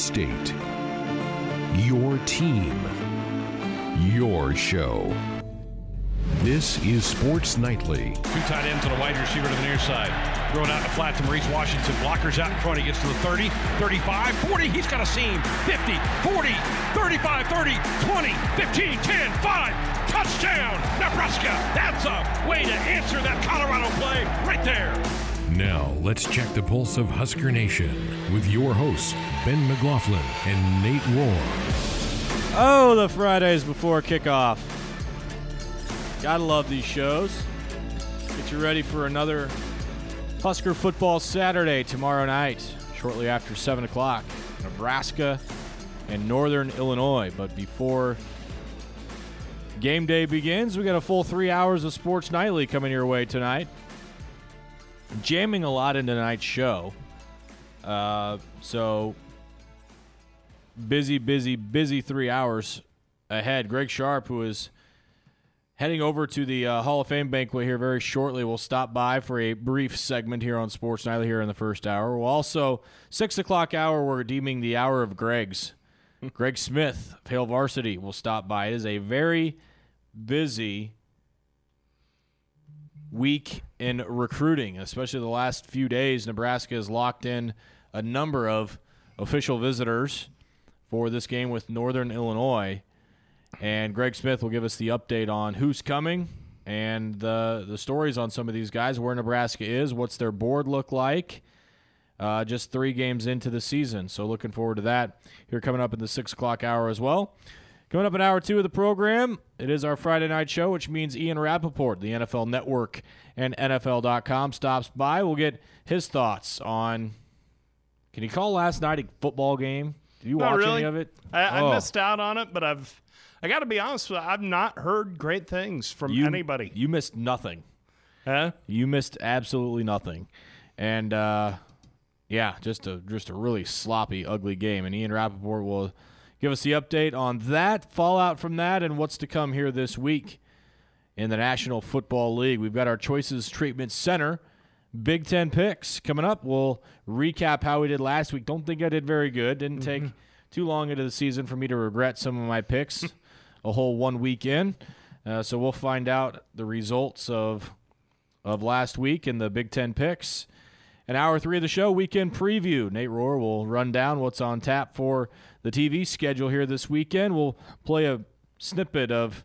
state. Your team. Your show. This is Sports Nightly. Two tight ends and a wide receiver to the near side. Throw it out the flat to Maurice Washington. Blockers out in front. He gets to the 30, 35, 40. He's got a seam. 50, 40, 35, 30, 20, 15, 10, 5. Touchdown, Nebraska. That's a way to answer that Colorado play right there. Now, let's check the pulse of Husker Nation with your hosts, Ben McLaughlin and Nate Rohr. Oh, the Fridays before kickoff. Gotta love these shows. Get you ready for another Husker football Saturday tomorrow night, shortly after 7 o'clock. Nebraska and Northern Illinois. But before game day begins, we got a full three hours of Sports Nightly coming your way tonight. Jamming a lot in tonight's show. Uh, so busy, busy, busy three hours ahead. Greg Sharp, who is heading over to the uh, Hall of Fame banquet here very shortly, will stop by for a brief segment here on Sports Nightly here in the first hour. We'll also six o'clock hour. We're deeming the hour of Greg's. Greg Smith, of Hail Varsity, will stop by. It is a very busy week in recruiting, especially the last few days. Nebraska has locked in a number of official visitors for this game with Northern Illinois. And Greg Smith will give us the update on who's coming and the the stories on some of these guys, where Nebraska is, what's their board look like. Uh, just three games into the season, so looking forward to that. Here coming up in the six o'clock hour as well. Coming up in hour two of the program, it is our Friday night show, which means Ian Rapoport, the NFL Network and NFL.com, stops by. We'll get his thoughts on. Can you call last night a football game? Did you Not watch really. any of it? I, I Oh. missed out on it, but I've I got to be honest with you, I've not heard great things from You- anybody. You missed nothing. Huh? You missed absolutely nothing, and uh, yeah, just a just a really sloppy, ugly game. And Ian Rapoport will give us the update on that, fallout from that, and what's to come here this week in the National Football League. We've got our Choices Treatment Center. Big Ten picks coming up. We'll recap how we did last week. Don't think I did very good. Didn't take too long into the season for me to regret some of my picks. a whole one week in, uh, so we'll find out the results of of last week in the Big Ten picks. An hour three of the show, weekend preview. Nate Rohr will run down what's on tap for the TV schedule here this weekend. We'll play a snippet of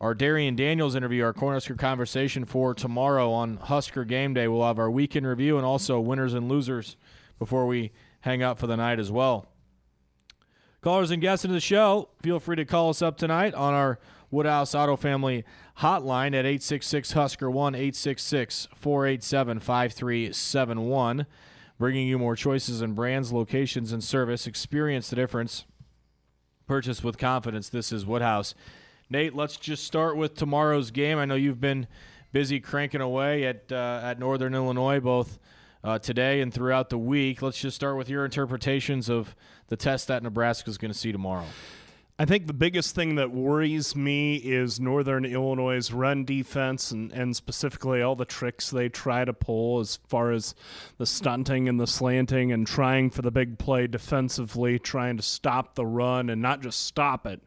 our Darrion Daniels interview, our Cornhusker conversation for tomorrow on Husker Game Day. We'll have our weekend review and also winners and losers before we hang out for the night as well. Callers and guests into the show, feel free to call us up tonight on our Woodhouse Auto Family hotline at 866 Husker 1 866 487 5371. Bringing you more choices and brands, locations, and service. Experience the difference. Purchase with confidence. This is Woodhouse. Nate, let's just start with tomorrow's game. I know you've been busy cranking away at uh, at Northern Illinois both uh, today and throughout the week. Let's just start with your interpretations of the test that Nebraska is going to see tomorrow. I think the biggest thing that worries me is Northern Illinois' run defense and, and specifically all the tricks they try to pull as far as the stunting and the slanting and trying for the big play defensively, trying to stop the run and not just stop it,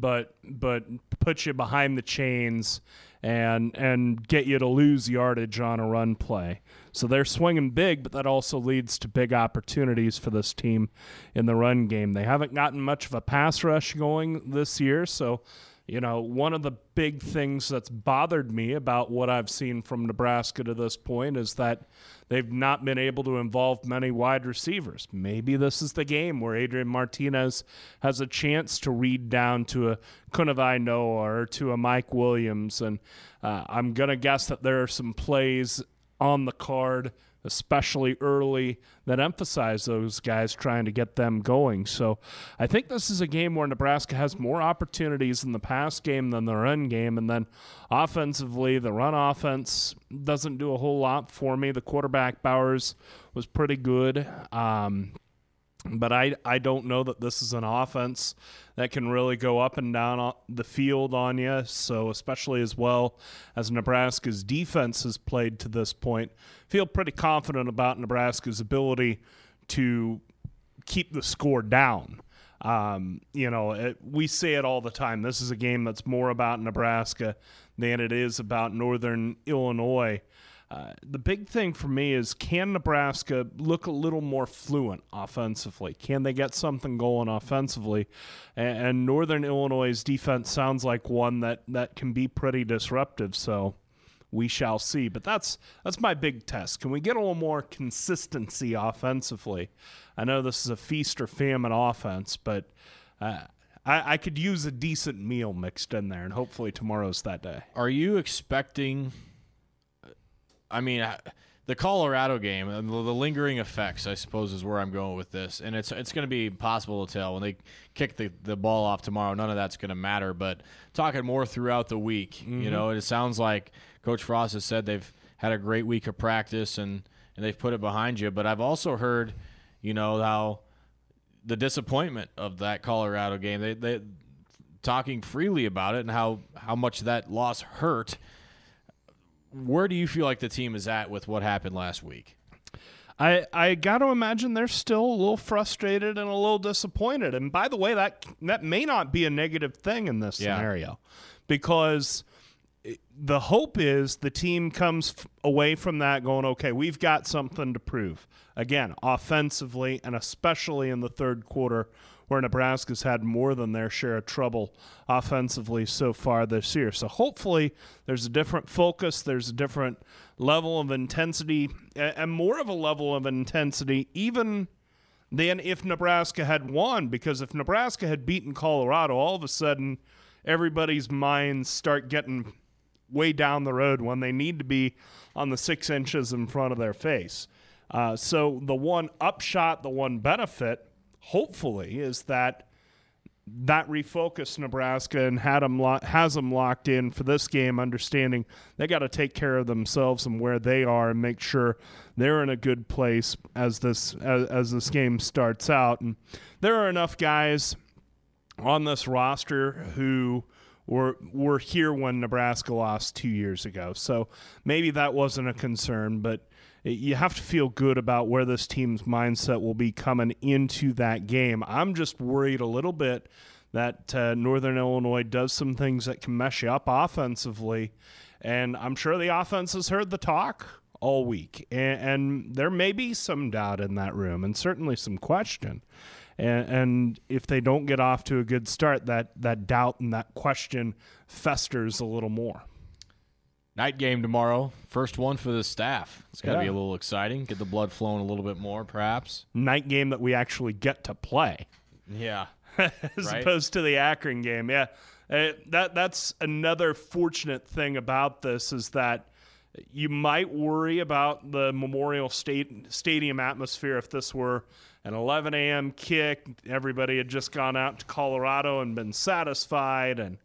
but but put you behind the chains and and get you to lose yardage on a run play. So they're swinging big, but that also leads to big opportunities for this team in the run game. They haven't gotten much of a pass rush going this year, so you know, one of the big things that's bothered me about what I've seen from Nebraska to this point is that they've not been able to involve many wide receivers. Maybe this is the game where Adrian Martinez has a chance to read down to a Kanawai Noa or to a Mike Williams. And uh, I'm going to guess that there are some plays on the card, especially early, that emphasize those guys trying to get them going. So I think this is a game where Nebraska has more opportunities in the pass game than the run game. And then offensively, the run offense doesn't do a whole lot for me. The quarterback, Bowers, was pretty good. Um, but I, I don't know that this is an offense that can really go up and down the field on you. So, especially as well as Nebraska's defense has played to this point, feel pretty confident about Nebraska's ability to keep the score down. Um, you know, it, we say it all the time. This is a game that's more about Nebraska than it is about Northern Illinois. Uh, the big thing for me is can Nebraska look a little more fluent offensively? Can they get something going offensively? And, and Northern Illinois' defense sounds like one that, that can be pretty disruptive. So we shall see. But that's that's my big test. Can we get a little more consistency offensively? I know this is a feast or famine offense, but uh, I, I could use a decent meal mixed in there, and hopefully tomorrow's that day. Are you expecting? I mean, uh, the Colorado game, and the lingering effects, I suppose, is where I'm going with this. And it's it's going to be impossible to tell when they kick the, the ball off tomorrow. None of that's going to matter. But talking more throughout the week, mm-hmm. you know, it sounds like Coach Frost has said they've had a great week of practice and and they've put it behind you. But I've also heard, you know, how the disappointment of that Colorado game. They they talking freely about it and how how much that loss hurt where do you feel like the team is at with what happened last week? I I got to imagine they're still a little frustrated and a little disappointed. And by the way, that that may not be a negative thing in this yeah. scenario, because the hope is the team comes away from that going, okay, we've got something to prove. Again, offensively and especially in the third quarter, where Nebraska's had more than their share of trouble offensively so far this year. So hopefully there's a different focus, there's a different level of intensity, and more of a level of intensity even than if Nebraska had won. Because if Nebraska had beaten Colorado, all of a sudden everybody's minds start getting way down the road when they need to be on the six inches in front of their face. Uh, so the one upshot, the one benefit hopefully, is that that refocused Nebraska and had them lo- has them locked in for this game, understanding they got to take care of themselves and where they are and make sure they're in a good place as this as, as this game starts out. And there are enough guys on this roster who were were here when Nebraska lost two years ago, so maybe that wasn't a concern, but you have to feel good about where this team's mindset will be coming into that game. I'm just worried a little bit that uh, Northern Illinois does some things that can mess you up offensively, and I'm sure the offense has heard the talk all week, and, and there may be some doubt in that room, and certainly some question. And, and, if they don't get off to a good start, that that doubt and that question festers a little more. Night game tomorrow. First one for the staff. It's got to yeah. be a little exciting. Get the blood flowing a little bit more, perhaps. Night game that we actually get to play. Yeah. As right? opposed to the Akron game. Yeah. Uh, that that's another fortunate thing about this is that you might worry about the Memorial State Stadium atmosphere if this were an 11 a.m. kick. Everybody had just gone out to Colorado and been satisfied, and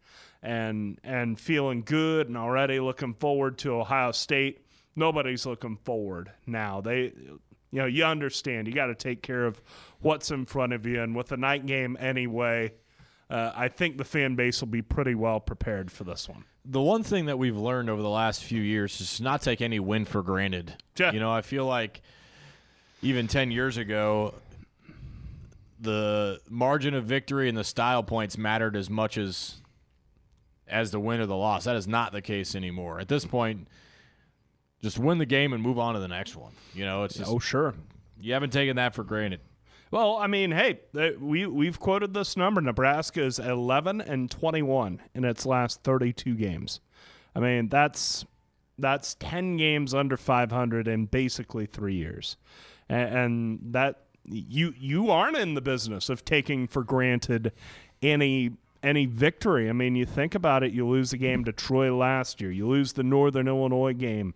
and and feeling good and already looking forward to Ohio State. Nobody's looking forward now. They you know, you understand. You got to take care of what's in front of you and with the night game anyway, uh, I think the fan base will be pretty well prepared for this one. The one thing that we've learned over the last few years is not take any win for granted. Yeah. You know, I feel like even 10 years ago, the margin of victory and the style points mattered as much as as the win or the loss. That is not the case anymore. At this point, just win the game and move on to the next one. You know, it's just, oh sure. You haven't taken that for granted. Well, I mean, hey, uh, we we've quoted this number. Nebraska is 11 and 21 in its last 32 games. I mean, that's that's 10 games under 500 in basically 3 years. And, and that you you aren't in the business of taking for granted any any victory. I mean, you think about it, you lose a game to Troy last year, you lose the Northern Illinois game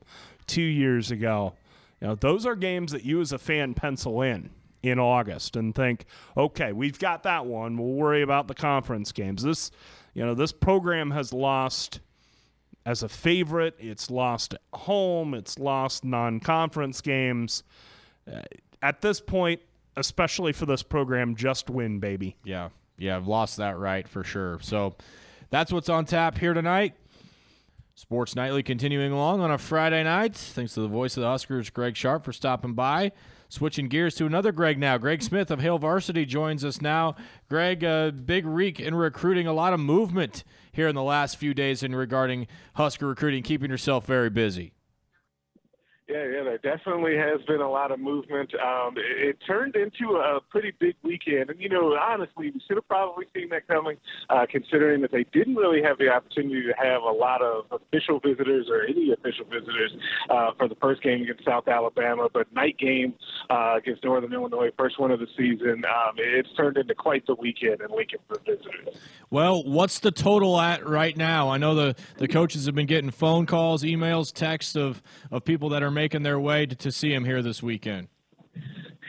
two years ago. You know, those are games that you as a fan pencil in in August and think, okay, we've got that one. We'll worry about the conference games. This, you know, this program has lost as a favorite. It's lost at home. It's lost non-conference games. Uh, at this point, especially for this program, just win, baby. Yeah. Yeah, I've lost that right for sure. So that's what's on tap here tonight. Sports Nightly continuing along on a Friday night. Thanks to the voice of the Huskers, Greg Sharp, for stopping by. switching gears to another Greg now. Greg Smith of Hail Varsity joins us now. Greg, big week in recruiting, a lot of movement here in the last few days in regarding Husker recruiting, keeping yourself very busy. Yeah, yeah, there definitely has been a lot of movement. Um, it, it turned into a pretty big weekend, and you know, honestly, we should have probably seen that coming, uh, considering that they didn't really have the opportunity to have a lot of official visitors or any official visitors uh, for the first game against South Alabama. But night game uh, against Northern Illinois, first one of the season, um, it's turned into quite the weekend in Lincoln for visitors. Well, what's the total at right now? I know the the coaches have been getting phone calls, emails, texts of of people that are making their way to, to see him here this weekend?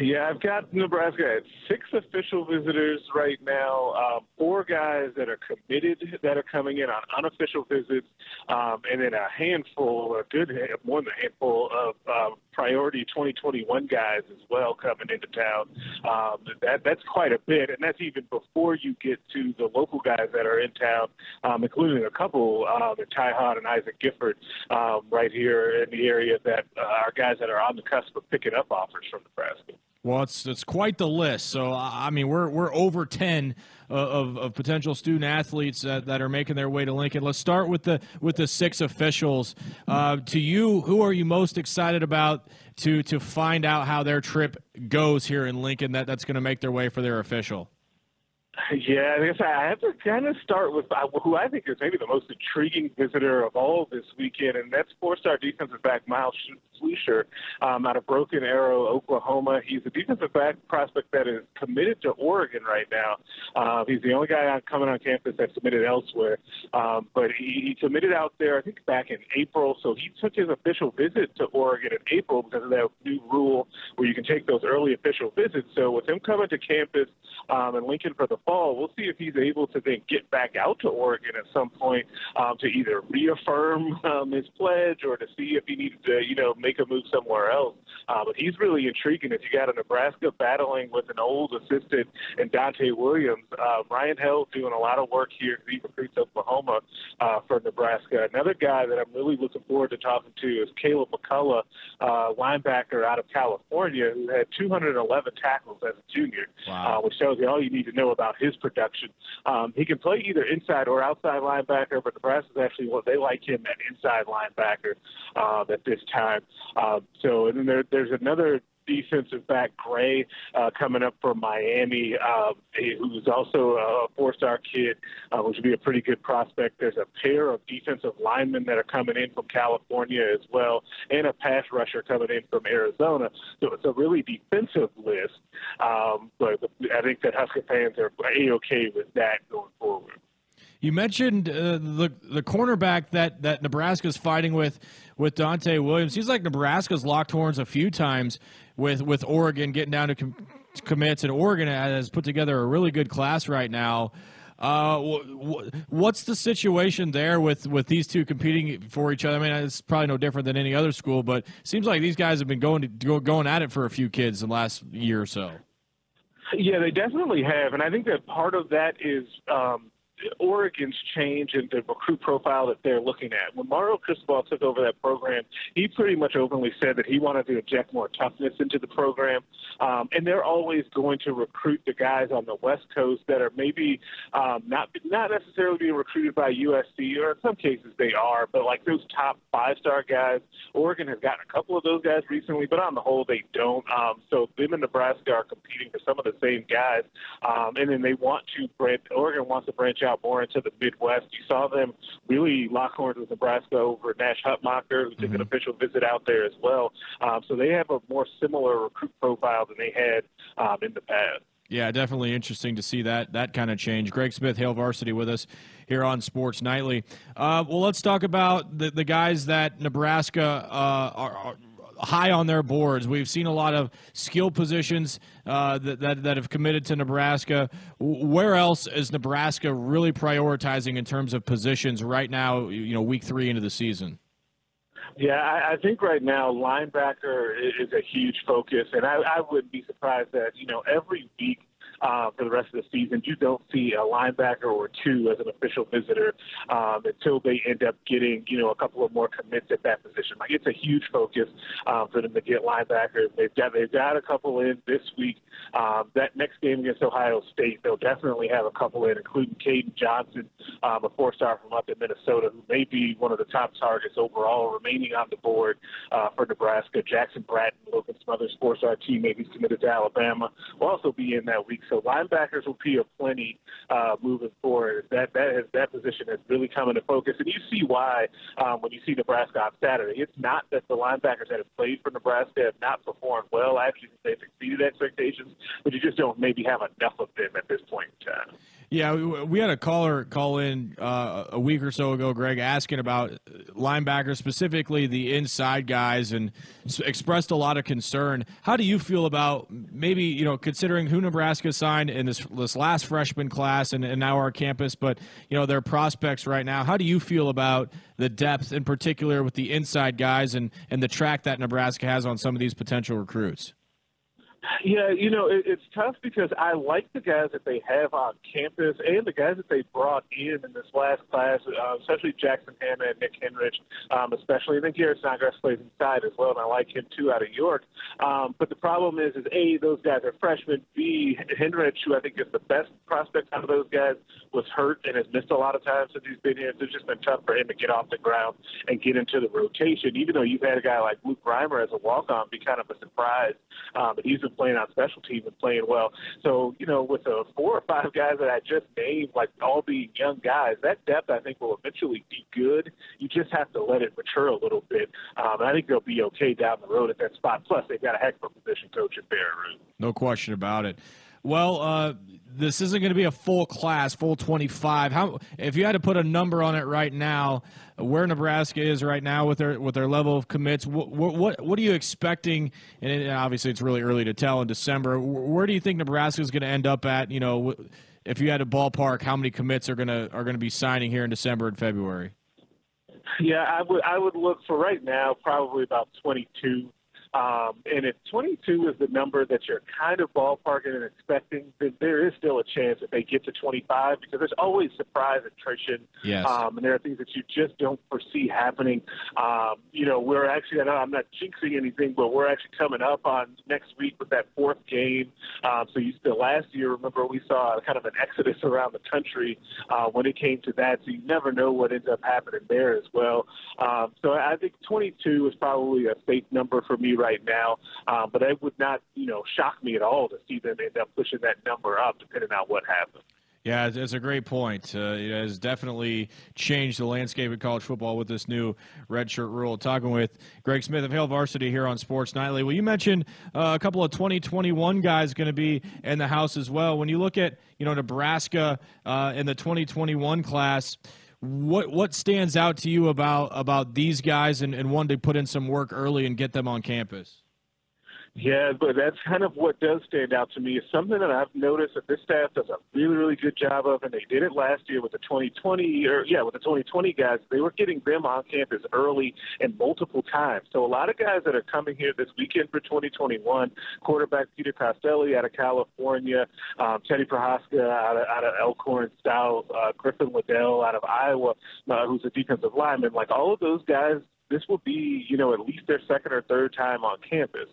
Yeah, I've got Nebraska at six official visitors right now. Um, four guys that are committed that are coming in on unofficial visits, um, and then a handful, a good more than a handful of um, priority 2021 guys as well coming into town. Um, that that's quite a bit, and that's even before you get to the local guys that are in town, um, including a couple, uh, Ty Hahn and Isaac Gifford, um, right here in the area that uh, are guys that are on the cusp of picking up offers from Nebraska. Well, it's it's quite the list. So I mean, we're we're over ten uh, of, of potential student athletes that, that are making their way to Lincoln. Let's start with the with the six officials. Uh, to you, who are you most excited about to to find out how their trip goes here in Lincoln? That that's going to make their way for their official. Yeah, I guess I have to kind of start with uh, who I think is maybe the most intriguing visitor of all this weekend, and that's four-star defensive back Miles Slusher um, out of Broken Arrow, Oklahoma. He's a defensive back prospect that is committed to Oregon right now. Uh, he's the only guy coming on campus that's committed elsewhere, um, but he, he committed out there I think back in April. So he took his official visit to Oregon in April because of that new rule where you can take those early official visits. So with him coming to campus um, in Lincoln for the fall, we'll see if he's able to then get back out to Oregon at some point um, to either reaffirm um, his pledge or to see if he needs to, you know, make a move somewhere else. Uh, but he's really intriguing. If you got a Nebraska battling with an old assistant and Donte Williams, uh, Ryan Held doing a lot of work here he recruits Oklahoma uh, for Nebraska. Another guy that I'm really looking forward to talking to is Caleb McCullough, uh, linebacker out of California, who had 211 tackles as a junior, wow. uh, which tells you all you need to know about his production. Um, he can play either inside or outside linebacker, but Nebraska's actually what they like him at inside linebacker uh, at this time. Uh, so, and then there, there's another defensive back Gray uh, coming up from Miami, uh, who's also a four-star kid, uh, which would be a pretty good prospect. There's a pair of defensive linemen that are coming in from California as well, and a pass rusher coming in from Arizona. So it's a really defensive list. Um, but I think that Husker fans are a-okay with that going forward. You mentioned uh, the the cornerback that that Nebraska's fighting with with Donte Williams. He's like Nebraska's locked horns a few times with with Oregon getting down to com- commits, and Oregon has put together a really good class right now. Uh, what's the situation there with, with these two competing for each other? I mean, it's probably no different than any other school, but seems like these guys have been going to go, going at it for a few kids in the last year or so. Yeah, they definitely have, and I think that part of that is um, Oregon's change in the recruit profile that they're looking at. When Mario Cristobal took over that program, he pretty much openly said that he wanted to inject more toughness into the program. Um, and they're always going to recruit the guys on the West Coast that are maybe um, not not necessarily being recruited by USC, or in some cases they are, but like those top five-star guys, Oregon has gotten a couple of those guys recently, but on the whole they don't. Um, so them and Nebraska are competing for some of the same guys, um, and then they want to. Oregon wants to branch out more into the Midwest. You saw them really lock horns with Nebraska over Nash Hutmacher, who took mm-hmm. an official visit out there as well. Um, so they have a more similar recruit profile than they had um, in the past. Yeah, definitely interesting to see that that kind of change. Greg Smith, Hail Varsity, with us here on Sports Nightly. Uh, well, let's talk about the, the guys that Nebraska uh, are, high on their boards. We've seen a lot of skill positions uh, that, that, that have committed to Nebraska. Where else is Nebraska really prioritizing in terms of positions right now? You know, week three into the season. Yeah, I, I think right now linebacker is a huge focus, and I, I wouldn't be surprised that you know every week uh, for the rest of the season. You don't see a linebacker or two as an official visitor um, until they end up getting, you know, a couple of more commits at that position. Like it's a huge focus um, for them to get linebackers. They've got they've got a couple in this week. Um, that next game against Ohio State, they'll definitely have a couple in, including Caden Johnson, um, a four-star from up in Minnesota, who may be one of the top targets overall remaining on the board uh, for Nebraska. Jackson Bratton, Logan Smothers, four-star teammate who's committed to Alabama, will also be in that week. So linebackers will be a plenty uh, moving forward. That that has, that position has really come into focus, and you see why um, when you see Nebraska on Saturday. It's not that the linebackers that have played for Nebraska have not performed well. Actually, they've exceeded expectations, but you just don't maybe have enough of them at this point in time. Yeah, we had a caller call in uh, a week or so ago, Greg, asking about linebackers, specifically the inside guys, and expressed a lot of concern. How do you feel about maybe you know considering who Nebraska signed in this this last freshman class and, and now our campus, but you know their prospects right now? How do you feel about the depth, in particular, with the inside guys and and the track that Nebraska has on some of these potential recruits? Yeah, you know, it, it's tough because I like the guys that they have on campus and the guys that they brought in in this last class, uh, especially Jackson Hannah and Nick Henrich, um, especially. And then Garrett Snodgrass plays inside as well, and I like him too out of York. Um, but the problem is, is A, those guys are freshmen. B, Henrich, who I think is the best prospect out of those guys, was hurt and has missed a lot of time since he's been here. So it's just been tough for him to get off the ground and get into the rotation. Even though you've had a guy like Luke Reimer as a walk-on be kind of a surprise, um, he's been playing on special teams and playing well. So, you know, with the four or five guys that I just named, like all being young guys, that depth I think will eventually be good. You just have to let it mature a little bit. Um, and I think they'll be okay down the road at that spot. Plus, they've got a heck of a position coach in Barrett. No question about it. Well, uh, this isn't going to be a full class, full 25. How, if you had to put a number on it right now, where Nebraska is right now with their with their level of commits, what what, what are you expecting? And obviously, it's really early to tell in December. Where do you think Nebraska is going to end up at? You know, if you had a ballpark, how many commits are going to are to be signing here in December and February? Yeah, I would I would look for right now probably about 22 um, and if 22 is the number that you're kind of ballparking and expecting, then there is still a chance that they get to 25 because there's always surprise attrition. Yes. Um, and there are things that you just don't foresee happening. Um, you know, we're actually, I I'm not jinxing anything, but we're actually coming up on next week with that fourth game. Um, so you still, last year, remember, we saw kind of an exodus around the country uh, when it came to that. So you never know what ends up happening there as well. Um, so I think 22 is probably a safe number for me right now. Um, but it would not, you know, shock me at all to see them end up pushing that number up, depending on what happens. Yeah, it's a great point. Uh, it has definitely changed the landscape of college football with this new redshirt rule. Talking with Greg Smith of Hail Varsity here on Sports Nightly. Well, you mentioned uh, a couple of 2021 guys going to be in the house as well. When you look at you know Nebraska uh, in the 2021 class what what stands out to you about about these guys and, and wanting to put in some work early and get them on campus? Yeah, but that's kind of what does stand out to me. Is something that I've noticed that this staff does a really, really good job of, and they did it last year with the 2020, or yeah, with the 2020 guys. They were getting them on campus early and multiple times. So a lot of guys that are coming here this weekend for 2021, quarterback Peter Costelli out of California, um, Teddy Prochazka out of, out of Elkhorn South, uh, Griffin Liddle out of Iowa, uh, who's a defensive lineman. Like all of those guys this will be, you know, at least their second or third time on campus.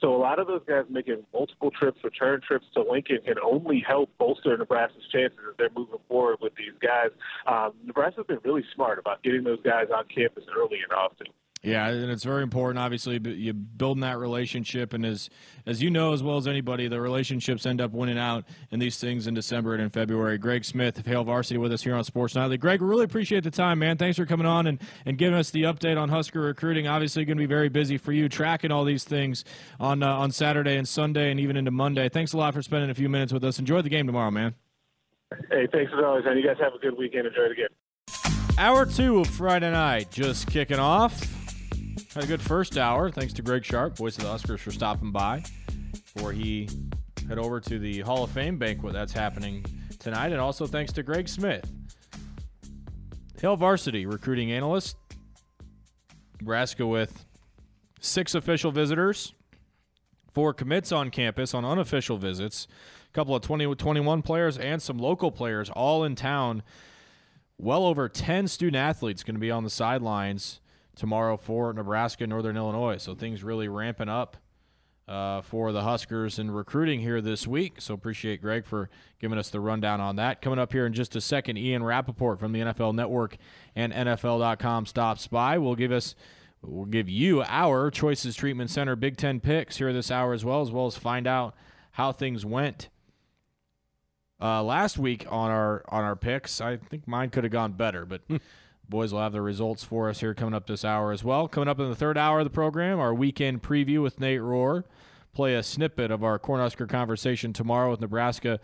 So a lot of those guys making multiple trips, return trips to Lincoln can only help bolster Nebraska's chances as they're moving forward with these guys. Um, Nebraska's been really smart about getting those guys on campus early and often. Yeah, and it's very important. Obviously, you building that relationship, and as as you know as well as anybody, the relationships end up winning out in these things in December and in February. Greg Smith of Hail Varsity with us here on Sports Nightly. Greg, we really appreciate the time, man. Thanks for coming on and, and giving us the update on Husker recruiting. Obviously, going to be very busy for you tracking all these things on uh, on Saturday and Sunday and even into Monday. Thanks a lot for spending a few minutes with us. Enjoy the game tomorrow, man. Hey, thanks as always, man. You guys have a good weekend. Enjoy the game. Hour two of Friday night just kicking off. Had a good first hour. Thanks to Greg Sharp, voice of the Huskers, for stopping by before he head over to the Hall of Fame banquet that's happening tonight. And also thanks to Greg Smith, Hail Varsity recruiting analyst. Nebraska with six official visitors, Four commits on campus on unofficial visits, a couple of 20, 21 players and some local players all in town. Well over 10 student athletes going to be on the sidelines tomorrow for Nebraska, Northern Illinois. So things really ramping up uh, for the Huskers in recruiting here this week. So appreciate Greg for giving us the rundown on that. Coming up here in just a second, Ian Rapoport from the NFL Network and NFL.com stops by. We'll give us. We'll give you our Choices Treatment Center Big Ten picks here this hour as well, as well as find out how things went uh, last week on our on our picks. I think mine could have gone better, but boys will have the results for us here coming up this hour as well. Coming up in the third hour of the program, our weekend preview with Nate Rohr play a snippet of our Cornhusker conversation tomorrow with Nebraska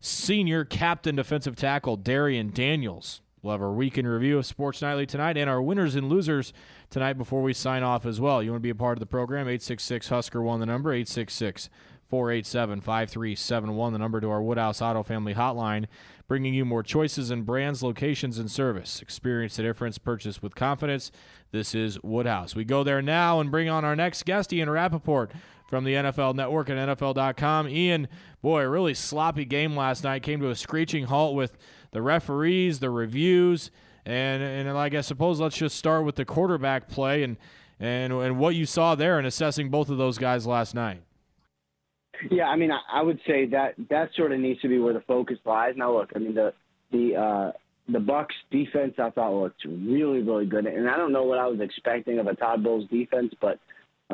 senior captain defensive tackle Darrion Daniels. We'll have our weekend review of Sports Nightly tonight and our winners and losers tonight before we sign off as well. You want to be a part of the program? 866 Husker 1 the number, 866 487 5371, the number to our Woodhouse Auto Family Hotline, bringing you more choices in brands, locations, and service. Experience the difference, purchase with confidence. This is Woodhouse. We go there now and bring on our next guest, Ian Rapoport from the NFL Network and NFL.com. Ian, boy, a really sloppy game last night. Came to a screeching halt with the referees, the reviews, and and like I suppose let's just start with the quarterback play and and and what you saw there in assessing both of those guys last night. Yeah, I mean, I, I would say that that sort of needs to be where the focus lies. Now, look, I mean, the the uh, the Bucks defense I thought looked really, really good, and I don't know what I was expecting of a Todd Bowles defense, but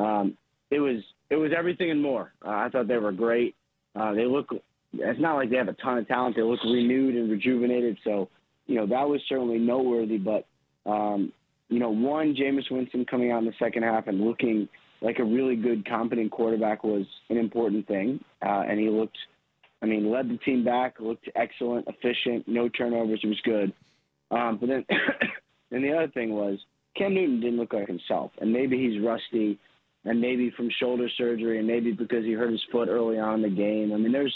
um, it was it was everything and more. Uh, I thought they were great. Uh, they look. It's not like they have a ton of talent. They look renewed and rejuvenated. So, you know, that was certainly noteworthy. But, um, you know, one, Jameis Winston coming out in the second half and looking like a really good, competent quarterback was an important thing. Uh, and he looked, I mean, led the team back, looked excellent, efficient, no turnovers. It was good. Um, but then, and the other thing was Cam Newton didn't look like himself, and maybe he's rusty and maybe from shoulder surgery, and maybe because he hurt his foot early on in the game. I mean, there's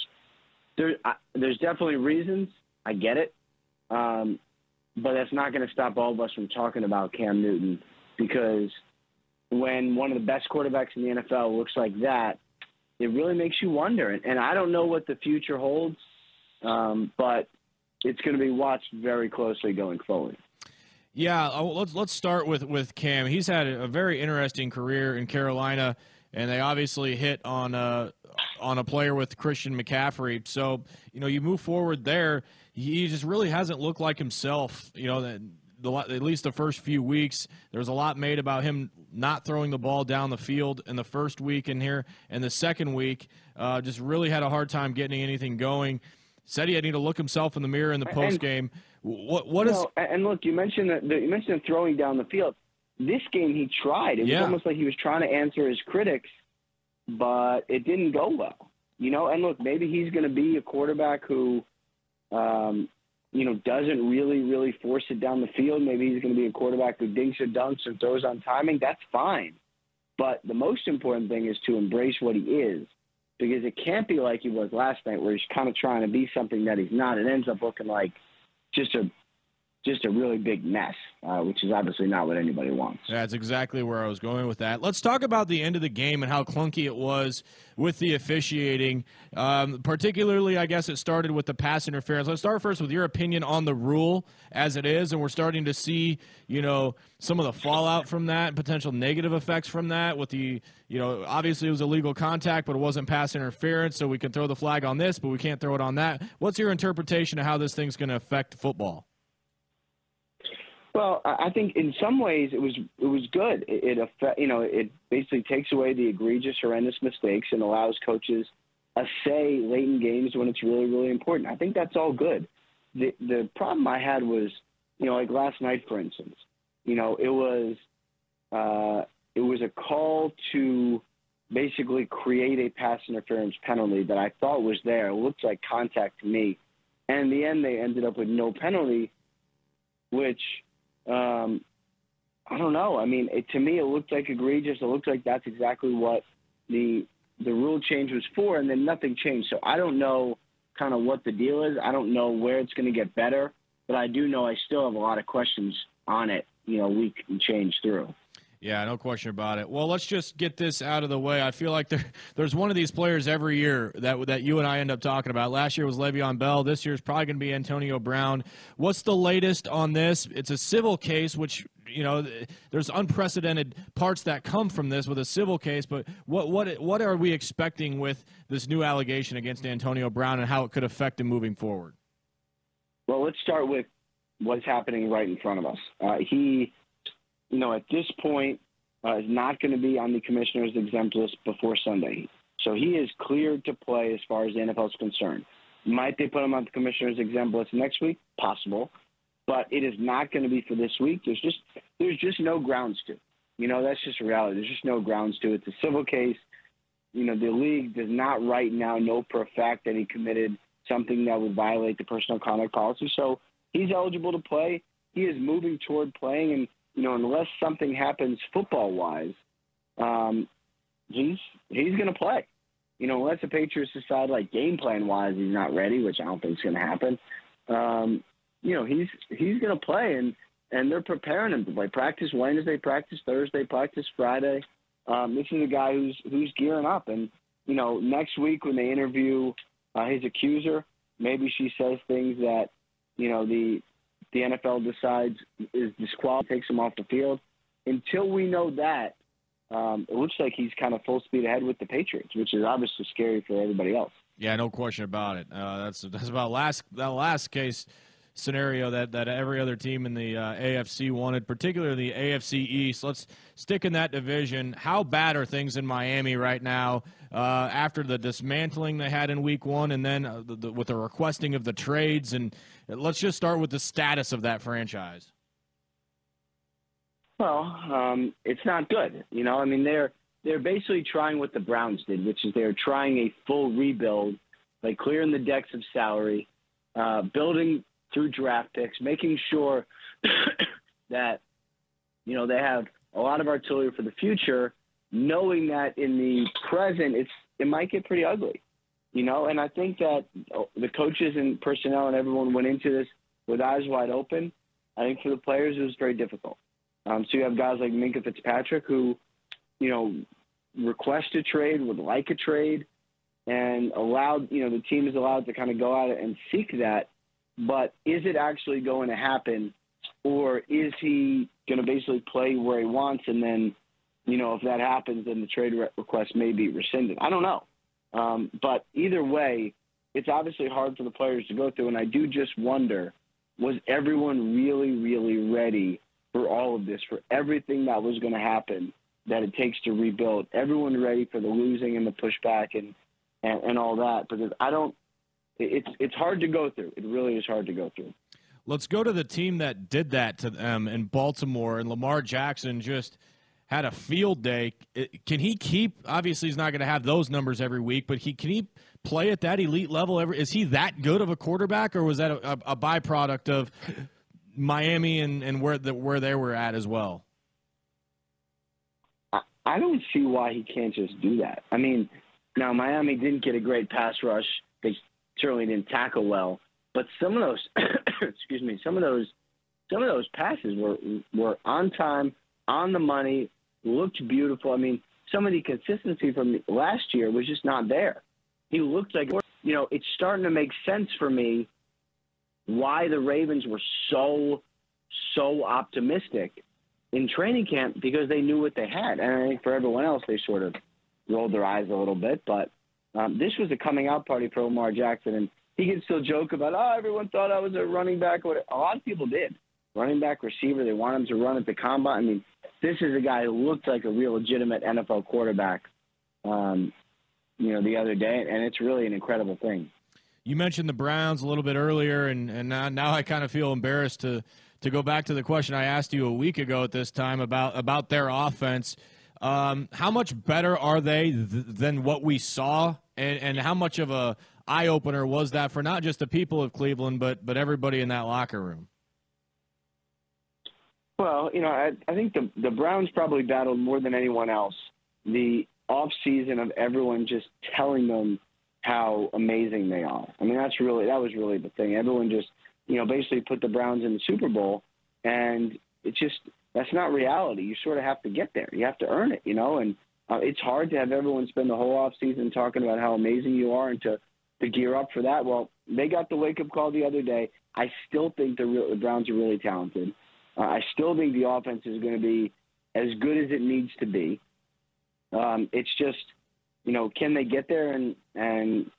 there there's definitely reasons. I get it, um, but that's not going to stop all of us from talking about Cam Newton because when one of the best quarterbacks in the NFL looks like that, it really makes you wonder. And, and I don't know what the future holds, um, but it's going to be watched very closely going forward. Yeah, uh, let's let's start with with Cam. He's had a very interesting career in Carolina, and they obviously hit on a on a player with Christian McCaffrey. So you know, you move forward there. He just really hasn't looked like himself. You know, the, at least the first few weeks, there was a lot made about him not throwing the ball down the field in the first week in here, and the second week, uh, just really had a hard time getting anything going. Said he had to look himself in the mirror in the post game. What what is? and look, you mentioned that you mentioned throwing down the field. This game he tried. It was yeah. almost like he was trying to answer his critics, but it didn't go well. You know, and look, maybe he's going to be a quarterback who, um, you know, doesn't really really force it down the field. Maybe he's going to be a quarterback who dinks or dunks and throws on timing. That's fine. But the most important thing is to embrace what he is because it can't be like he was last night where he's kind of trying to be something that he's not. It ends up looking like – just a just a really big mess, uh, which is obviously not what anybody wants. That's exactly where I was going with that. Let's talk about the end of the game and how clunky it was with the officiating. Um, particularly, I guess it started with the pass interference. Let's start first with your opinion on the rule as it is, and we're starting to see, you know, some of the fallout from that, and potential negative effects from that. With the, you know, obviously it was illegal contact, but it wasn't pass interference, so we can throw the flag on this, but we can't throw it on that. What's your interpretation of how this thing's going to affect football? Well, I think in some ways it was it was good. It, it you know it basically takes away the egregious, horrendous mistakes and allows coaches a say late in games when it's really really important. I think that's all good. The the problem I had was you know like last night for instance, you know it was uh, it was a call to basically create a pass interference penalty that I thought was there. It looked like contact to me, and in the end they ended up with no penalty, which um, I don't know. I mean, it, to me, it looked like egregious. It looked like that's exactly what the the rule change was for, and then nothing changed. So I don't know kind of what the deal is. I don't know where it's going to get better, but I do know I still have a lot of questions on it. You know, week and change through. Yeah, no question about it. Well, let's just get this out of the way. I feel like there, there's one of these players every year that that you and I end up talking about. Last year was Le'Veon Bell. This year is probably going to be Antonio Brown. What's the latest on this? It's a civil case, which you know there's unprecedented parts that come from this with a civil case. But what what what are we expecting with this new allegation against Antonio Brown and how it could affect him moving forward? Well, let's start with what's happening right in front of us. Uh, he you know, at this point, uh, is not going to be on the commissioner's exempt list before Sunday. So he is cleared to play as far as the NFL is concerned. Might they put him on the commissioner's exempt list next week? Possible, but it is not going to be for this week. There's just there's just no grounds to. You know, that's just reality. There's just no grounds to. It's a civil case. You know, the league does not right now know for a fact that he committed something that would violate the personal conduct policy. So he's eligible to play. He is moving toward playing, and you know, unless something happens football wise, um, he's he's going to play. You know, unless the Patriots decide like game plan wise he's not ready, which I don't think is going to happen. Um, you know, he's he's going to play, and and they're preparing him to play. Practice Wednesday, practice Thursday, practice Friday. Um, this is a guy who's who's gearing up, and you know, next week when they interview uh, his accuser, maybe she says things that you know the the NFL decides is disqualified, takes him off the field. Until we know that, um, it looks like he's kind of full speed ahead with the Patriots, which is obviously scary for everybody else. Yeah, no question about it. Uh, that's that's about last that last case scenario that, that every other team in the uh, AFC wanted, particularly the AFC East. Let's stick in that division. How bad are things in Miami right now uh, after the dismantling they had in Week One, and then uh, the, the, with the requesting of the trades? And let's just start with the status of that franchise. Well, um, it's not good. You know, I mean, they're they're basically trying what the Browns did, which is they're trying a full rebuild, by clearing the decks of salary, uh, building through draft picks, making sure that you know they have a lot of artillery for the future, knowing that in the present it's it might get pretty ugly, you know. And I think that the coaches and personnel and everyone went into this with eyes wide open. I think for the players it was very difficult. Um, so you have guys like Minkah Fitzpatrick who, you know, request a trade, would like a trade, and allowed you know the team is allowed to kind of go out and seek that but is it actually going to happen, or is he going to basically play where he wants, and then, you know, if that happens, then the trade request may be rescinded? I don't know, um, but either way, it's obviously hard for the players to go through, and I do just wonder, was everyone really, really ready for all of this, for everything that was going to happen? that it takes to rebuild. Everyone ready for the losing and the pushback and, and, and all that because I don't it's it's hard to go through. It really is hard to go through. Let's go to the team that did that to them in Baltimore, and Lamar Jackson just had a field day. Can he keep? Obviously, he's not going to have those numbers every week, but he can he play at that elite level? Is he that good of a quarterback, or was that a, a byproduct of Miami and, and where the, where they were at as well? I don't see why he can't just do that. I mean, now Miami didn't get a great pass rush. They certainly didn't tackle well. But some of those, excuse me, some of those, some of those passes were were on time, on the money, looked beautiful. I mean, some of the consistency from last year was just not there. He looked like, you know, it's starting to make sense for me why the Ravens were so, so optimistic in training camp because they knew what they had. And I think for everyone else, they sort of rolled their eyes a little bit. But um, this was a coming out party for Lamar Jackson, and he can still joke about, oh, everyone thought I was a running back. A lot of people did. Running back, receiver, they want him to run at the combine. I mean, this is a guy who looked like a real legitimate NFL quarterback, um, you know, the other day, and it's really an incredible thing. You mentioned the Browns a little bit earlier, and, and now, now I kind of feel embarrassed to to go back to the question I asked you a week ago at this time about about their offense. Um, how much better are they th- than what we saw, and, and how much of a eye opener was that for not just the people of Cleveland, but but everybody in that locker room? Well, you know, I, I think the the Browns probably battled more than anyone else the off season of everyone just telling them how amazing they are. I mean, that's really that was really the thing. Everyone just you know basically put the Browns in the Super Bowl, and it just that's not reality. You sort of have to get there. You have to earn it, you know. And uh, it's hard to have everyone spend the whole off season talking about how amazing you are and to to gear up for that. Well, they got the wake up call the other day. I still think the, real, the Browns are really talented. Uh, I still think the offense is going to be as good as it needs to be. Um, it's just, you know, can they get there? And and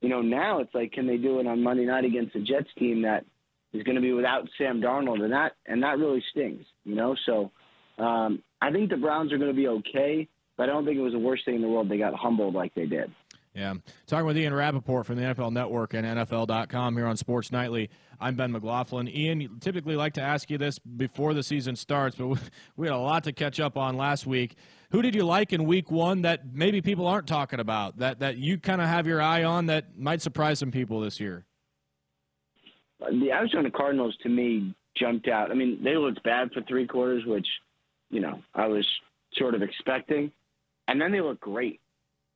you know, now it's like, can they do it on Monday night against the Jets team that is going to be without Sam Darnold, and that and that really stings, you know. So um, I think the Browns are going to be okay, but I don't think it was the worst thing in the world. They got humbled like they did. Yeah. Talking with Ian Rapoport from the NFL Network and NFL.com here on Sports Nightly. I'm Ben McLaughlin. Ian, typically like to ask you this before the season starts, but we had a lot to catch up on last week. Who did you like in week one that maybe people aren't talking about, that, that you kind of have your eye on that might surprise some people this year? The Arizona Cardinals, to me, jumped out. I mean, they looked bad for three quarters, which, you know, I was sort of expecting. And then they looked great.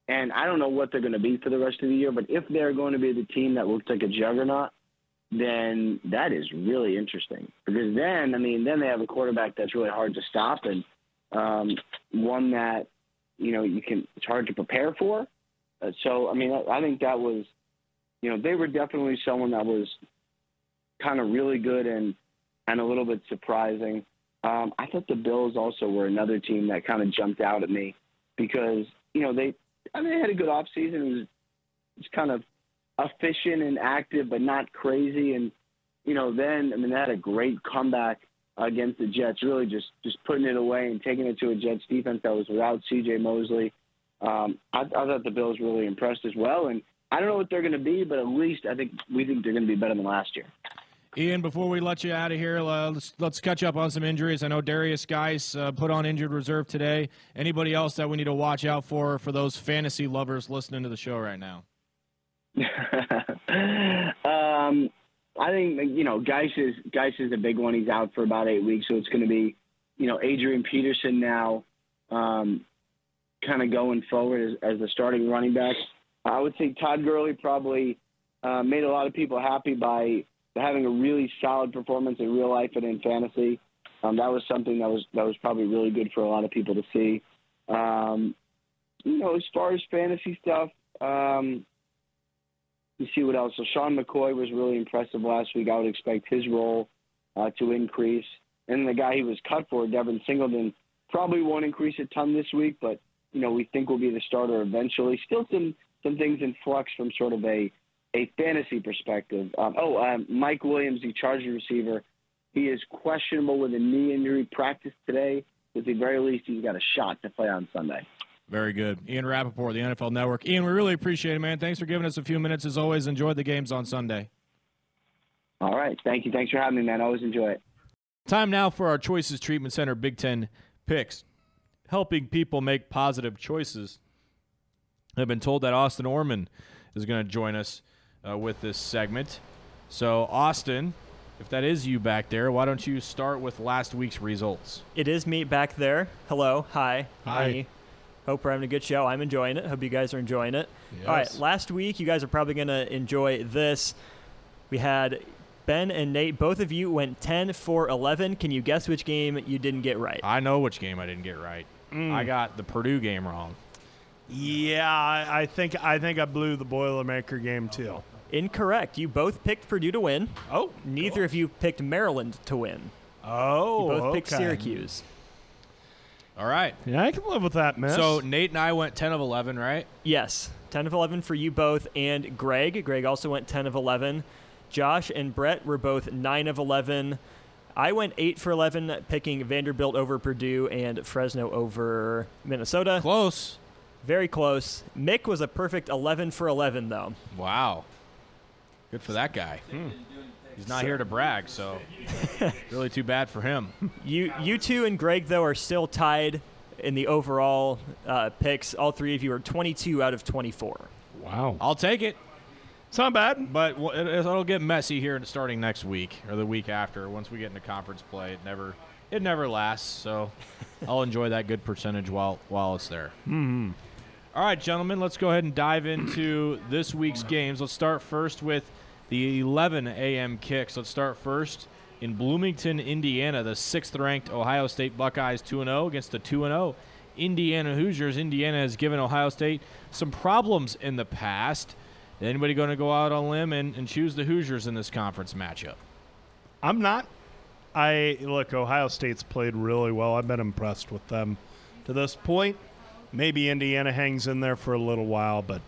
And I don't know what they're going to be for the rest of the year, but if they're going to be the team that looks like a juggernaut, then that is really interesting. Because then, I mean, then they have a quarterback that's really hard to stop and um, one that, you know, you can, it's hard to prepare for. Uh, so, I mean, I, I think that was, you know, they were definitely someone that was kind of really good and, and a little bit surprising. Um, I thought the Bills also were another team that kind of jumped out at me because, you know, they, I mean, they had a good off season. It was, was kind of efficient and active, but not crazy. And you know, then I mean, they had a great comeback against the Jets. Really, just just putting it away and taking it to a Jets defense that was without C.J. Mosley. Um, I, I thought the Bills really impressed as well, and I don't know what they're going to be, but at least I think we think they're going to be better than last year. Ian, before we let you out of here, uh, let's, let's catch up on some injuries. I know Derrius Guice uh, put on injured reserve today. Anybody else that we need to watch out for for those fantasy lovers listening to the show right now? um, I think you know Guice is Guice is a big one. He's out for about eight weeks, so it's going to be you know Adrian Peterson now, um, kind of going forward as, as the starting running back. I would say Todd Gurley probably uh, made a lot of people happy by having a really solid performance in real life and in fantasy. Um, that was something that was that was probably really good for a lot of people to see. Um, you know, as far as fantasy stuff, um, you see what else. So Sean McCoy was really impressive last week. I would expect his role uh, to increase. And the guy he was cut for, Devin Singletary, probably won't increase a ton this week, but you know we think will be the starter eventually. Still some some things in flux from sort of a a fantasy perspective. Um, oh, um, Mike Williams, the Chargers receiver, he is questionable with a knee injury. Practice today. At the very least, he's got a shot to play on Sunday. Very good. Ian Rapoport, the NFL Network. Ian, we really appreciate it, man. Thanks for giving us a few minutes. As always, enjoy the games on Sunday. All right. Thank you. Thanks for having me, man. Always enjoy it. Time now for our Choices Treatment Center Big Ten picks. Helping people make positive choices. I've been told that Austin Orman is going to join us uh, with this segment. So, Austin, if that is you back there, why don't you start with last week's results? It is me back there. Hello. Hi. Hi. Hope we're having a good show. I'm enjoying it. Hope you guys are enjoying it. Yes. All right, last week you guys are probably going to enjoy this. We had Ben and Nate, both of you went 10 for 11. Can you guess which game you didn't get right? I know which game I didn't get right. I got the Purdue game wrong. Yeah, I, I think I think I blew the Boilermaker game too. Incorrect. You both picked Purdue to win. Oh, Neither of you picked Maryland to win. Oh, You both picked. Syracuse. All right. Yeah, I can live with that, man. So Nate and I went 10 of 11, right? Yes, 10 of 11 for you both. And Greg, Greg also went 10 of 11. Josh and Brett were both 9 of 11. I went 8 for 11, picking Vanderbilt over Purdue and Fresno over Minnesota. Close. Very close. Mick was a perfect 11 for 11, though. Wow. Good for that guy. He's not here to brag, so really too bad for him. You, you two and Greg, though, are still tied in the overall uh, picks. All three of you are 22 out of 24. wow, I'll take it, it's not bad. but it- it'll get messy here starting next week or the week after. Once we get into conference play, it never it never lasts. So I'll enjoy that good percentage while while it's there. Mm-hmm. Right, gentlemen, let's go ahead and dive into this week's games. Let's start first with the 11 a.m. kicks. Let's start first in Bloomington, Indiana. The sixth-ranked Ohio State Buckeyes 2-0 against the 2-0 Indiana Hoosiers. Indiana has given Ohio State some problems in the past. Anybody going to go out on a limb and, and choose the Hoosiers in this conference matchup? I'm not. I look. Ohio State's played really well. I've been impressed with them to this point. Maybe Indiana hangs in there for a little while, but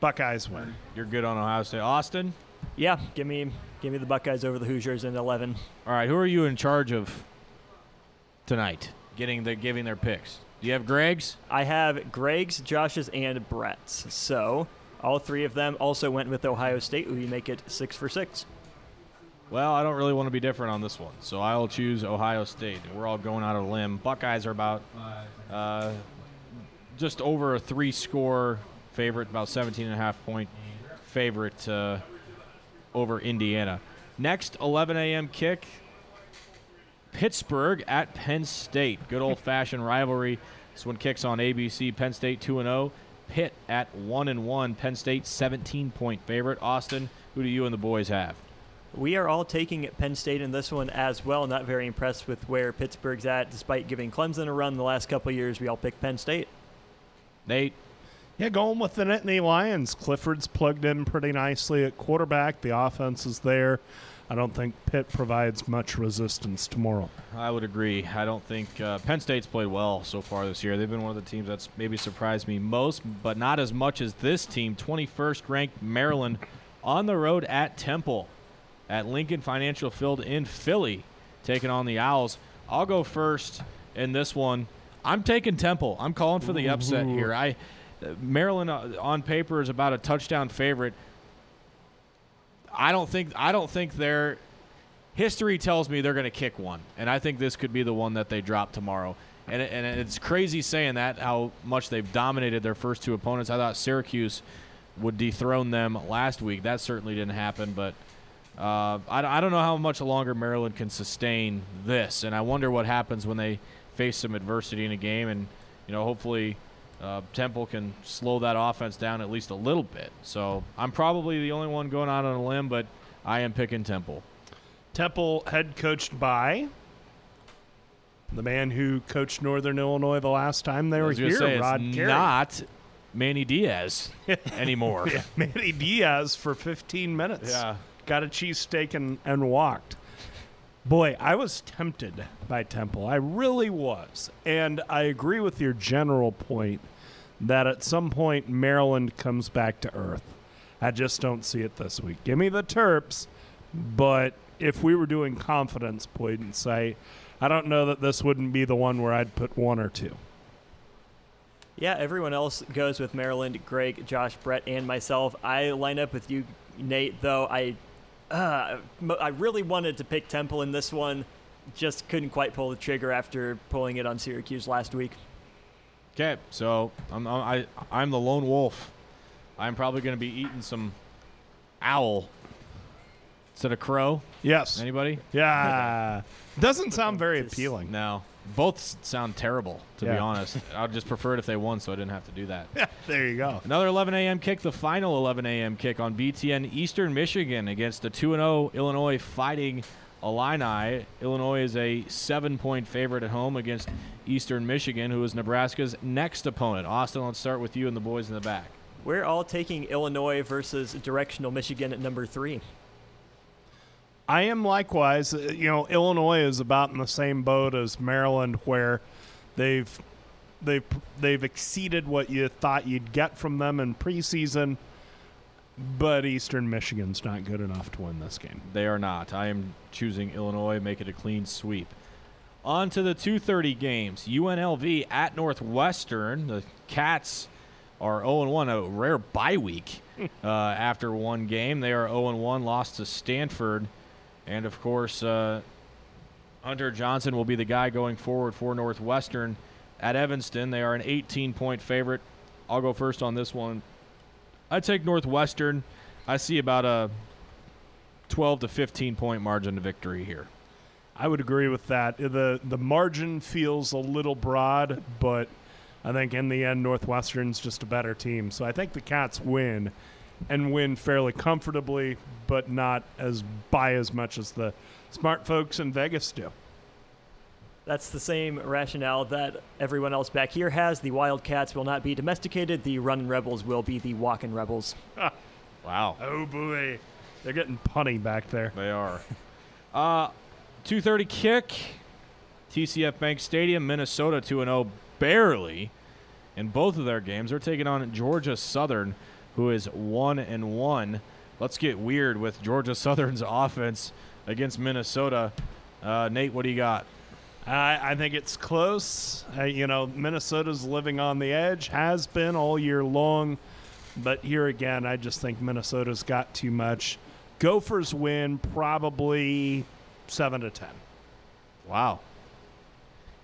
Buckeyes win. You're good on Ohio State. Austin? Yeah, give me give me the Buckeyes over the Hoosiers in 11. All right, who are you in charge of tonight? Getting the giving their picks. Do you have Greg's? I have Greg's, Josh's, and Brett's. So all three of them also went with Ohio State. We make it six for six. Well, I don't really want to be different on this one, so I'll choose Ohio State. We're all going out of a limb. Buckeyes are about uh, just over a three-score favorite, about 17 and a half point favorite uh, over Indiana. Next, 11 a.m. kick. Pittsburgh at Penn State. Good old-fashioned rivalry. This one kicks on ABC. Penn State 2 and 0. Pitt at 1 and 1. Penn State 17 point favorite. Austin, who do you and the boys have? We are all taking Penn State in this one as well. Not very impressed with where Pittsburgh's at, despite giving Clemson a run the last couple years. We all picked Penn State. Nate. Yeah, going with the Nittany Lions. Clifford's plugged in pretty nicely at quarterback. The offense is there. I don't think Pitt provides much resistance tomorrow. I would agree. I don't think uh, Penn State's played well so far this year. They've been one of the teams that's maybe surprised me most, but not as much as this team. 21st ranked Maryland on the road at Temple at Lincoln Financial Field in Philly, taking on the Owls. I'll go first in this one. I'm taking Temple. I'm calling for the upset here. I Maryland uh, on paper is about a touchdown favorite. I don't think I don't think they're history tells me they're going to kick one, and I think this could be the one that they drop tomorrow. And, it, and it's crazy saying that how much they've dominated their first two opponents. I thought Syracuse would dethrone them last week. That certainly didn't happen, but uh, I, I don't know how much longer Maryland can sustain this, and I wonder what happens when they face some adversity in a game. And you know, hopefully, uh, Temple can slow that offense down at least a little bit. So I'm probably the only one going out on a limb, but I am picking Temple. Temple head coached by the man who coached Northern Illinois the last time they were here, say, Rod Carey. not Manny Diaz anymore. Yeah, Manny Diaz for 15 minutes. Yeah. Got a cheesesteak and, and walked. Boy, I was tempted by Temple. I really was. And I agree with your general point that at some point Maryland comes back to earth. I just don't see it this week. Give me the Terps, but if we were doing confidence points, I, I don't know that this wouldn't be the one where I'd put one or two. Yeah, everyone else goes with Maryland, Greg, Josh, Brett, and myself. I line up with you, Nate, though I uh, m- I really wanted to pick Temple in this one. Just couldn't quite pull the trigger after pulling it on Syracuse last week. Okay, so I'm I I'm the lone wolf. I'm probably going to be eating some owl instead of crow. Yes. Anybody? Yeah. Doesn't sound very appealing. No. Both sound terrible, to be honest. I'd just prefer it if they won, so I didn't have to do that. there you go. Another 11 a.m. kick, the final 11 a.m. kick on BTN Eastern Michigan against the 2 0 Illinois Fighting Illini. Illinois is a seven point favorite at home against Eastern Michigan, who is Nebraska's next opponent. Austin, let's start with you and the boys in the back. We're all taking Illinois versus directional Michigan at number three. I am likewise. uh, You know, Illinois is about in the same boat as Maryland, where they've they've they've exceeded what you thought you'd get from them in preseason, but Eastern Michigan's not good enough to win this game. They are not. I am choosing Illinois, make it a clean sweep. On to the 2:30 games. UNLV at Northwestern. The Cats are 0-1, a rare bye week uh, after one game. They are 0-1, lost to Stanford, and of course, uh, Hunter Johnson will be the guy going forward for Northwestern at Evanston. They are an 18-point favorite. I'll go first on this one. I take Northwestern. I see about a 12 to 15 point margin of victory here. I would agree with that. the The margin feels a little broad, but I think in the end, Northwestern's just a better team. So I think the Cats win and win fairly comfortably, but not as by as much as the smart folks in Vegas do. That's the same rationale that everyone else back here has. The Wildcats will not be domesticated. The Running Rebels will be the Walking Rebels. Wow. Oh boy, they're getting punny back there. They are. uh, 2:30 kick. TCF Bank Stadium, Minnesota 2 and 0, barely. In both of their games, they're taking on Georgia Southern, who is one and one. Let's get weird with Georgia Southern's offense against Minnesota. Uh, Nate, what do you got? I, I think it's close. Uh, you know, Minnesota's living on the edge, has been all year long. But here again, I just think Minnesota's got too much. Gophers win probably seven to ten. Wow.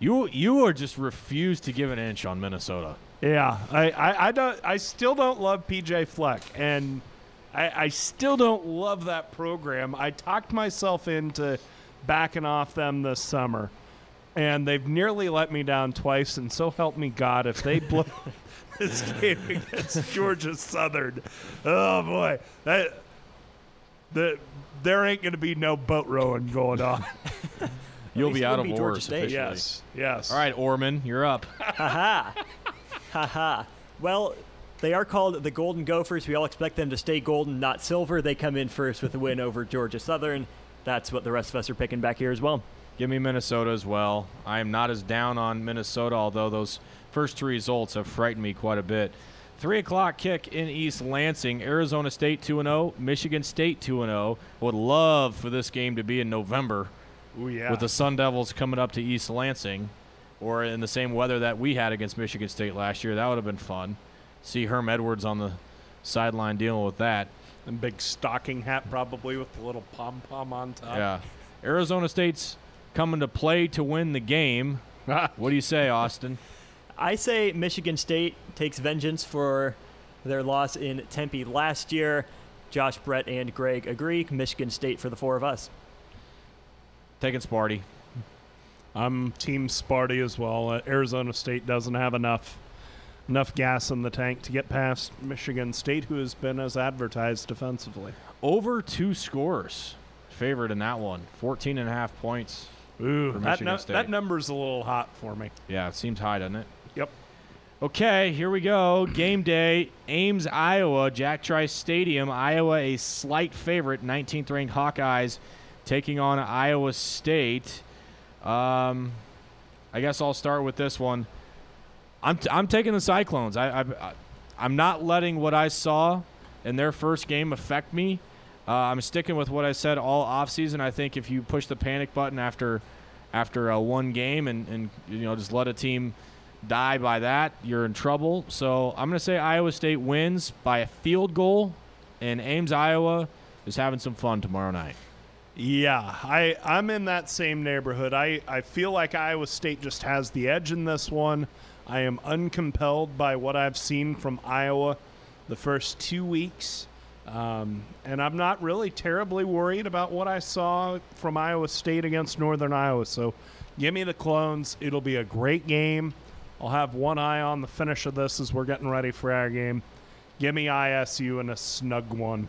You you are just refused to give an inch on Minnesota. Yeah, I, I, I don't. I still don't love PJ Fleck, and I, I still don't love that program. I talked myself into backing off them this summer, and they've nearly let me down twice. And so help me God, if they blow this game against Georgia Southern, oh boy, that the there ain't going to be no boat rowing going on. You'll be out of be Georgia State. officially. yes, yes. All right, Orman, you're up. Haha. Haha. Well, they are called the Golden Gophers. We all expect them to stay golden, not silver. They come in first with a win over Georgia Southern. That's what the rest of us are picking back here as well. Give me Minnesota as well. I am not as down on Minnesota, although those first two results have frightened me quite a bit. Three o'clock kick in East Lansing. Arizona State 2 0. Michigan State 2 0. Would love for this game to be in November Ooh, yeah. with the Sun Devils coming up to East Lansing or in the same weather that we had against Michigan State last year. That would have been fun. See Herm Edwards on the sideline dealing with that. and big stocking hat, probably with the little pom pom on top. Yeah. Arizona State's coming to play to win the game. What do you say, Austin? I say Michigan State takes vengeance for their loss in Tempe last year. Josh, Brett, and Greg agree. Michigan State for the four of us. Taking Sparty. I'm Team Sparty as well. Uh, Arizona State doesn't have enough enough gas in the tank to get past Michigan State, who has been as advertised defensively. Over two scores. Favored in that one. 14 and a half points. Ooh, that, nu- that number's a little hot for me. Yeah, it seems high, doesn't it? Yep. Okay, here we go. Game day, Ames, Iowa, Jack Trice Stadium. Iowa, a slight favorite. 19th ranked Hawkeyes taking on Iowa State. Um, I guess I'll start with this one. I'm, t- I'm taking the Cyclones. I, I, I'm not letting what I saw in their first game affect me. Uh, I'm sticking with what I said all offseason. I think if you push the panic button after after uh, one game and, and you know just let a team die by that, you're in trouble. So I'm going to say Iowa State wins by a field goal, and Ames, Iowa is having some fun tomorrow night. Yeah, I, I'm in that same neighborhood. I, I feel like Iowa State just has the edge in this one. I am uncompelled by what I've seen from Iowa the first two weeks. Um, and I'm not really terribly worried about what I saw from Iowa State against Northern Iowa. So give me the clones. It'll be a great game. I'll have one eye on the finish of this as we're getting ready for our game. Give me ISU in a snug one.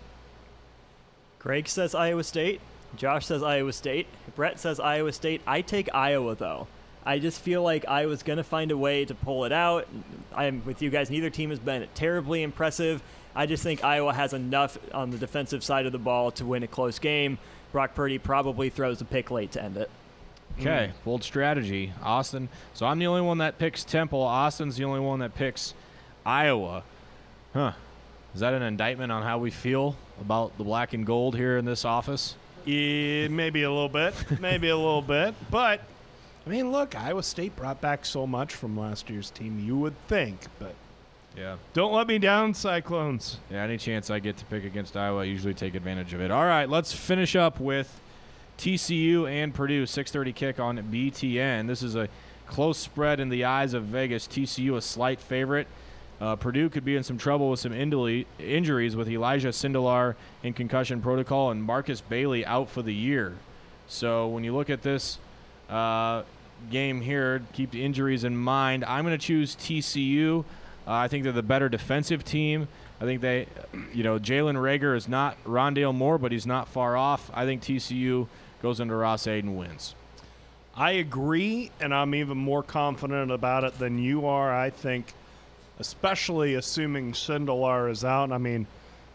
Greg says Iowa State. Josh says Iowa State. Brett says Iowa State. I take Iowa, though. I just feel like Iowa's going to find a way to pull it out. I'm with you guys. Neither team has been terribly impressive. I just think Iowa has enough on the defensive side of the ball to win a close game. Brock Purdy probably throws a pick late to end it. Okay, bold strategy, Austin. So I'm the only one that picks Temple. Austin's the only one that picks Iowa. Huh? Is that an indictment on how we feel about the black and gold here in this office? Yeah, maybe a little bit, maybe a little bit, but I mean, look, Iowa State brought back so much from last year's team. You would think, but Yeah. don't let me down, Cyclones. Yeah, any chance I get to pick against Iowa, I usually take advantage of it. All right, let's finish up with TCU and Purdue. 6:30 kick on BTN. This is a close spread in the eyes of Vegas. TCU a slight favorite. Uh, Purdue could be in some trouble with some injuries with Elijah Sindelar in concussion protocol and Markus Bailey out for the year. So when you look at this uh, game here, keep the injuries in mind. I'm going to choose TCU. Uh, I think they're the better defensive team. I think they, you know, Jalen Reagor is not Rondale Moore, but he's not far off. I think TCU goes into Ross-Ade and wins. I agree, and I'm even more confident about it than you are. I think, especially assuming Sindelar is out. I mean,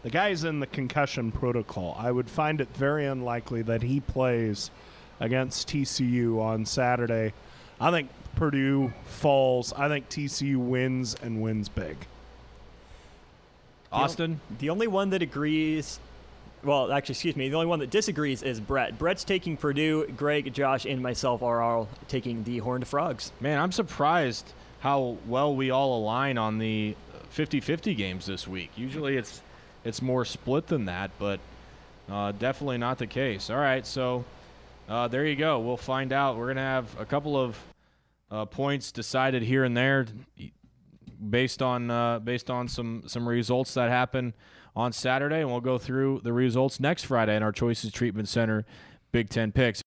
the guy's in the concussion protocol. I would find it very unlikely that he plays against TCU on Saturday. I think Purdue falls. I think TCU wins and wins big. Austin, The only one that agrees, well, actually, excuse me, the only one that disagrees is Brett. Brett's taking Purdue. Greg, Josh, and myself are all taking the Horned Frogs. man, I'm surprised how well we all align on the 50-50 games this week. Usually it's it's more split than that, but uh, definitely not the case. All right, so uh, there you go. We'll find out. We're gonna have a couple of uh, points decided here and there based on uh, based on some some results that happen on Saturday, and we'll go through the results next Friday in our Choices Treatment Center Big Ten picks.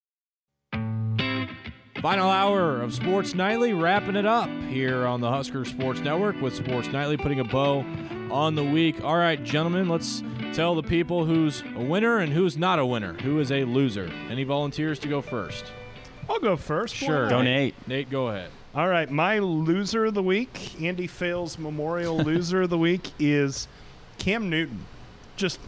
Final hour of Sports Nightly, wrapping it up here on the Husker Sports Network with Sports Nightly, putting a bow on the week. All right, gentlemen, let's tell the people who's a winner and who's not a winner, who is a loser. Any volunteers to go first? I'll go first. Sure. not? Donate. Nate, go ahead. All right, my loser of the week, Andy Fales Memorial Loser of the Week is Cam Newton. Just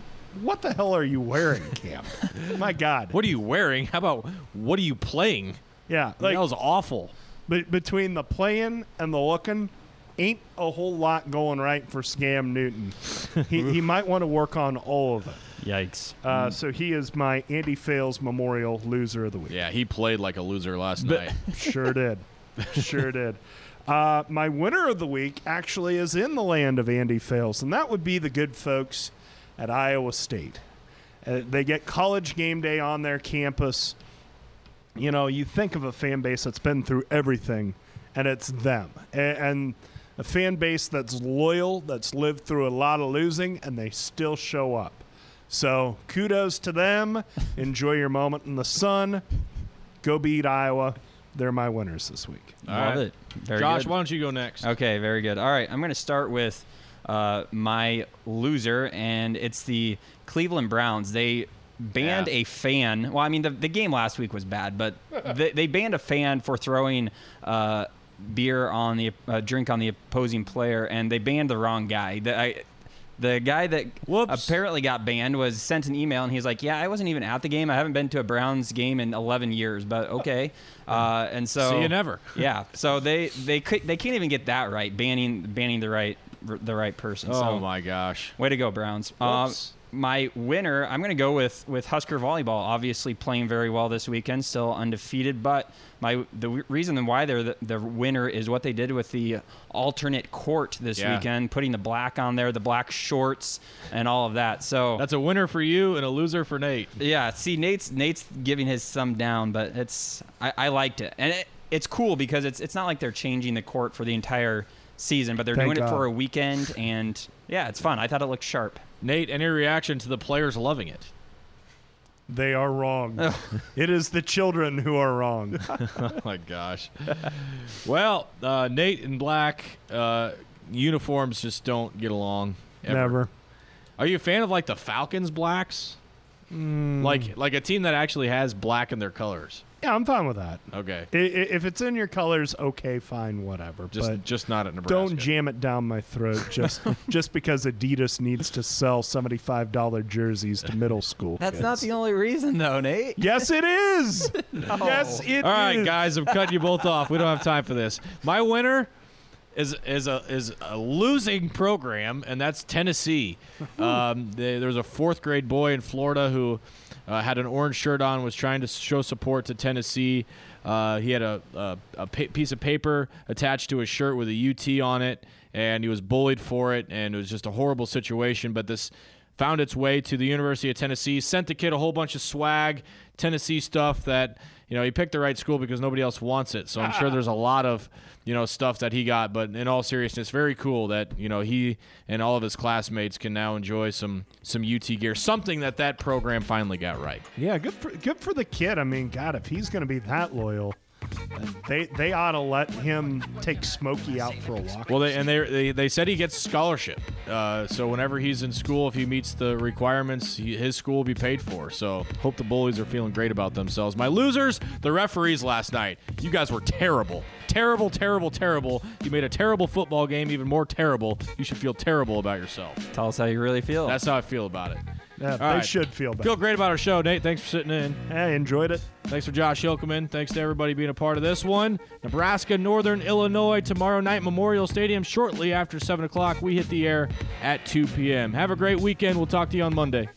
what the hell are you wearing, Cam? My God. What are you wearing? How about what are you playing? Yeah, like that was awful. be- between the playing and the looking, ain't a whole lot going right for Scam Newton. he, he might want to work on all of it. Yikes. Uh, So he is my Andy Fales Memorial Loser of the Week. Yeah, he played like a loser last night. Sure did. Sure did. Uh, my winner of the week actually is in the land of Andy Fales, and that would be the good folks at Iowa State. Uh, they get college game day on their campus. You know, you think of a fan base that's been through everything, and it's them. A- And a fan base that's loyal, that's lived through a lot of losing, and they still show up. So kudos to them. Enjoy your moment in the sun. Go beat Iowa. They're my winners this week. All Love right. it. Very Josh, good. why don't you go next? Okay, very good. All right, I'm going to start with uh, my loser, and it's the Cleveland Browns. They banned Yeah. a fan. Well, I mean, the, the game last week was bad, but they, they banned a fan for throwing uh, beer on the uh, drink on the opposing player, and they banned the wrong guy. The, I, the guy that Whoops. apparently got banned was sent an email, and he's like, "Yeah, I wasn't even at the game. I haven't been to a Browns game in 11 years, but okay." Uh, and so See you never. yeah. So they they could they can't even get that right, banning banning the right the right person. Oh so my gosh. way to go, Browns. Uh. My winner, I'm going to go with with Husker volleyball. Obviously playing very well this weekend, still undefeated. But my the w- reason why they're the, the winner is what they did with the alternate court this Yeah. weekend, putting the black on there, the black shorts, and all of that. So That's a winner for you and a loser for Nate. yeah, see, Nate's Nate's giving his thumb down, but it's I, I liked it, and it, it's cool because it's it's not like they're changing the court for the entire season, but they're Thank doing it for a weekend, and yeah, it's fun. I thought it looked sharp. Nate, any reaction to the players loving it? They are wrong. it is the children who are wrong. oh my gosh. well, uh, Nate and Black uh, uniforms just don't get along. ever. Never. Are you a fan of like the Falcons blacks? Like like a team that actually has black in their colors. Yeah, I'm fine with that. Okay. I- i- If it's in your colors, okay, fine, whatever. Just but just not at Nebraska. don't jam it down my throat just just because Adidas needs to sell seventy-five dollar jerseys to middle school. That's not kids. The only reason, though, Nate. Yes, it is. Yes, it All right, is. guys, I'm cutting you both off. We don't have time for this. My winner is is a is a losing program, and that's Tennessee. Um, they, there was a fourth grade boy in Florida who uh, had an orange shirt on, was trying to show support to Tennessee. Uh, he had a, piece of paper attached to his shirt with a UT on it, and he was bullied for it, and it was just a horrible situation. But this found its way to the University of Tennessee, sent the kid a whole bunch of swag, Tennessee stuff that, you know, he picked the right school because nobody else wants it. So I'm sure ah. there's a lot of, you know, stuff that he got. But in all seriousness, very cool that, you know, he and all of his classmates can now enjoy some some UT gear, something that that program finally got right. Yeah, good for good for the kid. I mean, God, if he's going to be that loyal, They they ought to let him take Smokey out for a walk. Well, they, and they, they they said he gets scholarship. Uh, so whenever he's in school, if he meets the requirements, he, his school will be paid for. So hope the bullies are feeling great about themselves. My losers, the referees last night. You guys were terrible, terrible, terrible, terrible. You made a terrible football game even more terrible. You should feel terrible about yourself. Tell us how you really feel. That's how I feel about it. Yeah, they right. should feel better. Feel great about our show, Nate. Thanks for sitting in. Hey, enjoyed it. Thanks for Josh Hilkeman. Thanks to everybody being a part of this one. Nebraska, Northern Illinois, tomorrow night, Memorial Stadium, shortly after 7 o'clock. We hit the air at 2 p.m. Have a great weekend. We'll talk to you on Monday.